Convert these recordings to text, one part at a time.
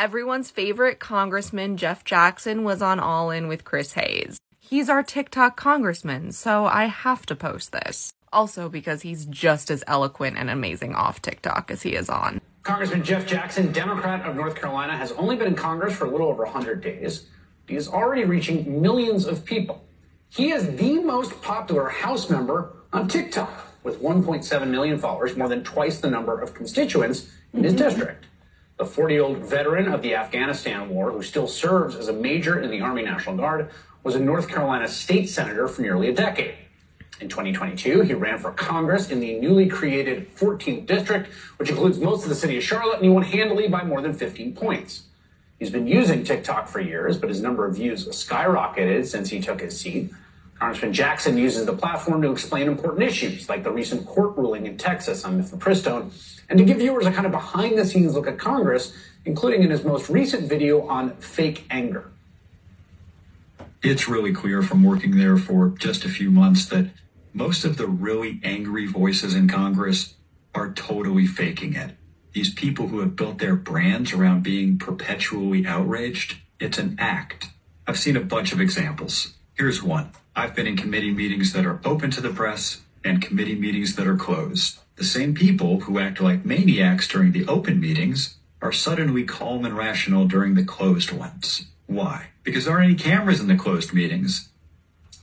Everyone's favorite congressman, Jeff Jackson, was on All In with Chris Hayes. He's our TikTok congressman, so I have to post this. Also, because he's just as eloquent and amazing off TikTok as he is on. Congressman Jeff Jackson, Democrat of North Carolina, has only been in Congress for a little over 100 days. He is already reaching millions of people. He is the most popular House member on TikTok with 1.7 million followers, more than twice the number of constituents in his mm-hmm. district. The 40 year old veteran of the Afghanistan war, who still serves as a major in the Army National Guard, was a North Carolina state senator for nearly a decade. In 2022, he ran for Congress in the newly created 14th district, which includes most of the city of Charlotte, and he won handily by more than 15 points. He's been using TikTok for years, but his number of views skyrocketed since he took his seat. Congressman Jackson uses the platform to explain important issues like the recent court ruling in Texas on mifepristone and to give viewers a kind of behind the scenes look at Congress, including in his most recent video on fake anger. It's really clear from working there for just a few months that most of the really angry voices in Congress are totally faking it these people who have built their brands around being perpetually outraged, it's an act. I've seen a bunch of examples. Here's one. I've been in committee meetings that are open to the press and committee meetings that are closed. The same people who act like maniacs during the open meetings are suddenly calm and rational during the closed ones. Why? Because there aren't any cameras in the closed meetings.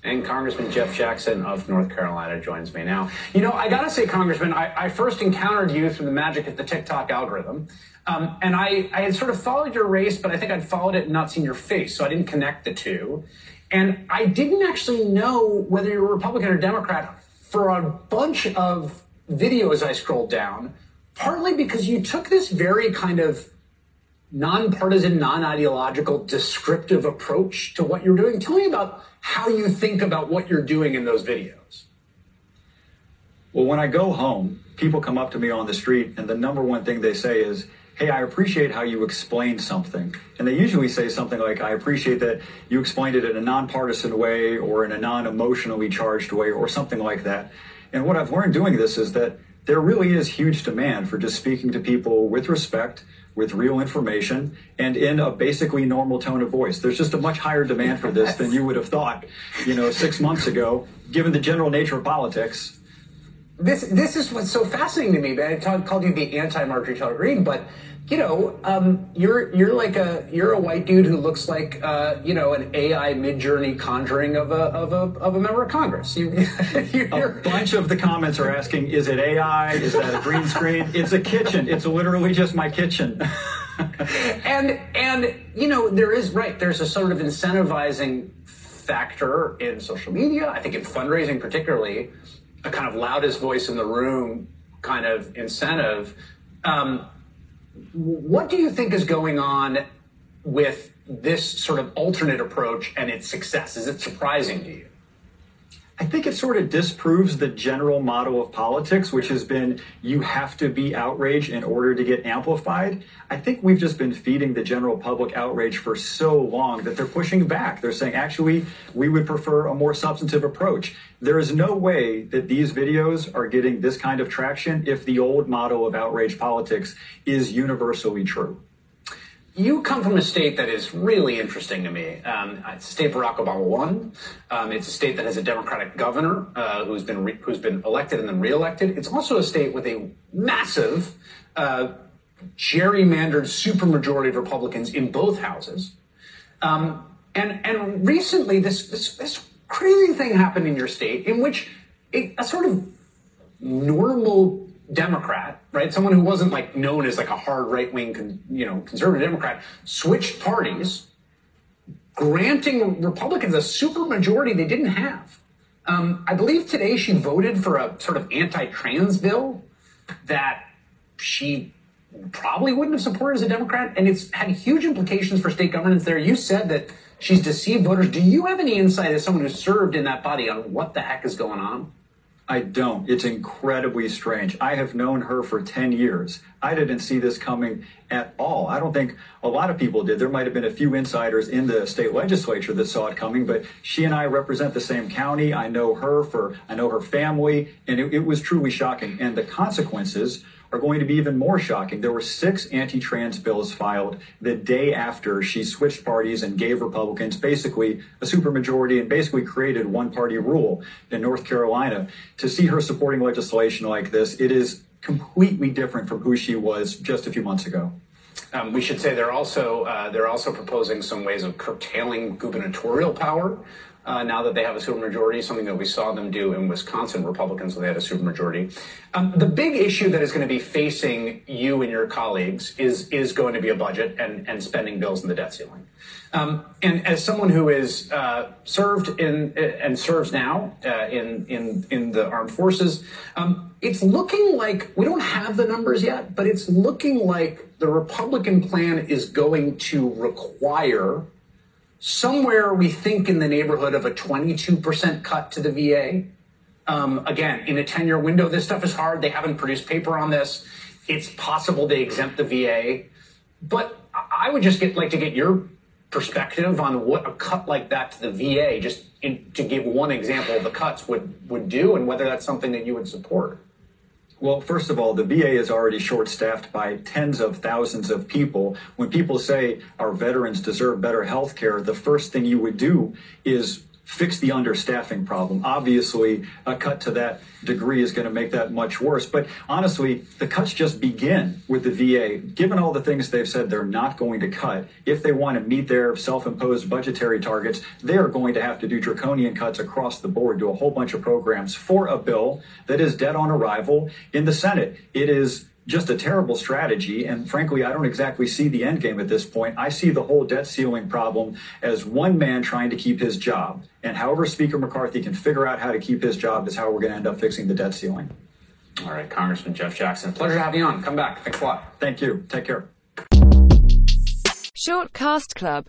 And Congressman Jeff Jackson of North Carolina joins me now. You know, I gotta say, Congressman, I, I first encountered you through the magic of the TikTok algorithm. Um, and I, I had sort of followed your race, but I think I'd followed it and not seen your face, so I didn't connect the two. And I didn't actually know whether you were Republican or Democrat for a bunch of videos I scrolled down, partly because you took this very kind of nonpartisan, non-ideological, descriptive approach to what you're doing. Tell me about how you think about what you're doing in those videos. Well, when I go home, people come up to me on the street, and the number one thing they say is, Hey, I appreciate how you explained something. And they usually say something like, I appreciate that you explained it in a nonpartisan way or in a non emotionally charged way or something like that. And what I've learned doing this is that there really is huge demand for just speaking to people with respect with real information and in a basically normal tone of voice. There's just a much higher demand for this than you would have thought, you know, six months ago, given the general nature of politics. This this is what's so fascinating to me. I called you the anti-Marjorie Taylor Greene, but you know, um, you're you're like a you're a white dude who looks like uh, you know an AI Midjourney conjuring of a of a of a member of Congress. You, a bunch of the comments are asking, "Is it AI? Is that a green screen? It's a kitchen. It's literally just my kitchen." and and you know there is right. There's a sort of incentivizing factor in social media. I think in fundraising, particularly, a kind of loudest voice in the room kind of incentive. Um, what do you think is going on with this sort of alternate approach and its success? Is it surprising to you? I think it sort of disproves the general model of politics, which has been you have to be outraged in order to get amplified. I think we've just been feeding the general public outrage for so long that they're pushing back. They're saying, actually, we would prefer a more substantive approach. There is no way that these videos are getting this kind of traction if the old model of outrage politics is universally true. You come from a state that is really interesting to me. Um, it's a state Barack Obama won. Um, it's a state that has a Democratic governor uh, who's been re- who's been elected and then reelected. It's also a state with a massive uh, gerrymandered supermajority of Republicans in both houses. Um, and and recently, this, this this crazy thing happened in your state in which a, a sort of normal Democrat, right? Someone who wasn't like known as like a hard right wing, you know, conservative Democrat, switched parties, granting Republicans a super majority they didn't have. Um, I believe today she voted for a sort of anti-trans bill that she probably wouldn't have supported as a Democrat, and it's had huge implications for state governance there. You said that she's deceived voters. Do you have any insight as someone who served in that body on what the heck is going on? I don't. It's incredibly strange. I have known her for 10 years. I didn't see this coming at all. I don't think a lot of people did. There might have been a few insiders in the state legislature that saw it coming, but she and I represent the same county. I know her for, I know her family, and it, it was truly shocking. And the consequences are going to be even more shocking. There were six anti trans bills filed the day after she switched parties and gave Republicans basically a supermajority and basically created one party rule in North Carolina. To see her supporting legislation like this, it is completely different from who she was just a few months ago. Um, we should say they're also uh, they're also proposing some ways of curtailing gubernatorial power uh, now that they have a supermajority, something that we saw them do in Wisconsin, Republicans when they had a supermajority. Um, the big issue that is going to be facing you and your colleagues is is going to be a budget and, and spending bills and the debt ceiling. Um, and as someone who is uh, served in and serves now uh, in in in the armed forces, um, it's looking like we don't have the numbers yet, but it's looking like the Republican plan is going to require somewhere we think in the neighborhood of a 22% cut to the VA. Um, again, in a 10 year window, this stuff is hard. They haven't produced paper on this. It's possible they exempt the VA. But I would just get like to get your perspective on what a cut like that to the VA, just in, to give one example of the cuts, would, would do and whether that's something that you would support. Well, first of all, the VA is already short staffed by tens of thousands of people. When people say our veterans deserve better health care, the first thing you would do is fix the understaffing problem. Obviously, a cut to that degree is going to make that much worse. But honestly, the cuts just begin with the VA. Given all the things they've said they're not going to cut, if they want to meet their self imposed budgetary targets, they are going to have to do draconian cuts across the board, do a whole bunch of programs for a bill that is dead on arrival in the Senate. It is just a terrible strategy. And frankly, I don't exactly see the end game at this point. I see the whole debt ceiling problem as one man trying to keep his job. And however Speaker McCarthy can figure out how to keep his job is how we're going to end up fixing the debt ceiling. All right, Congressman Jeff Jackson. Pleasure to have you on. Come back. Thanks a lot. Thank you. Take care. Short Cast Club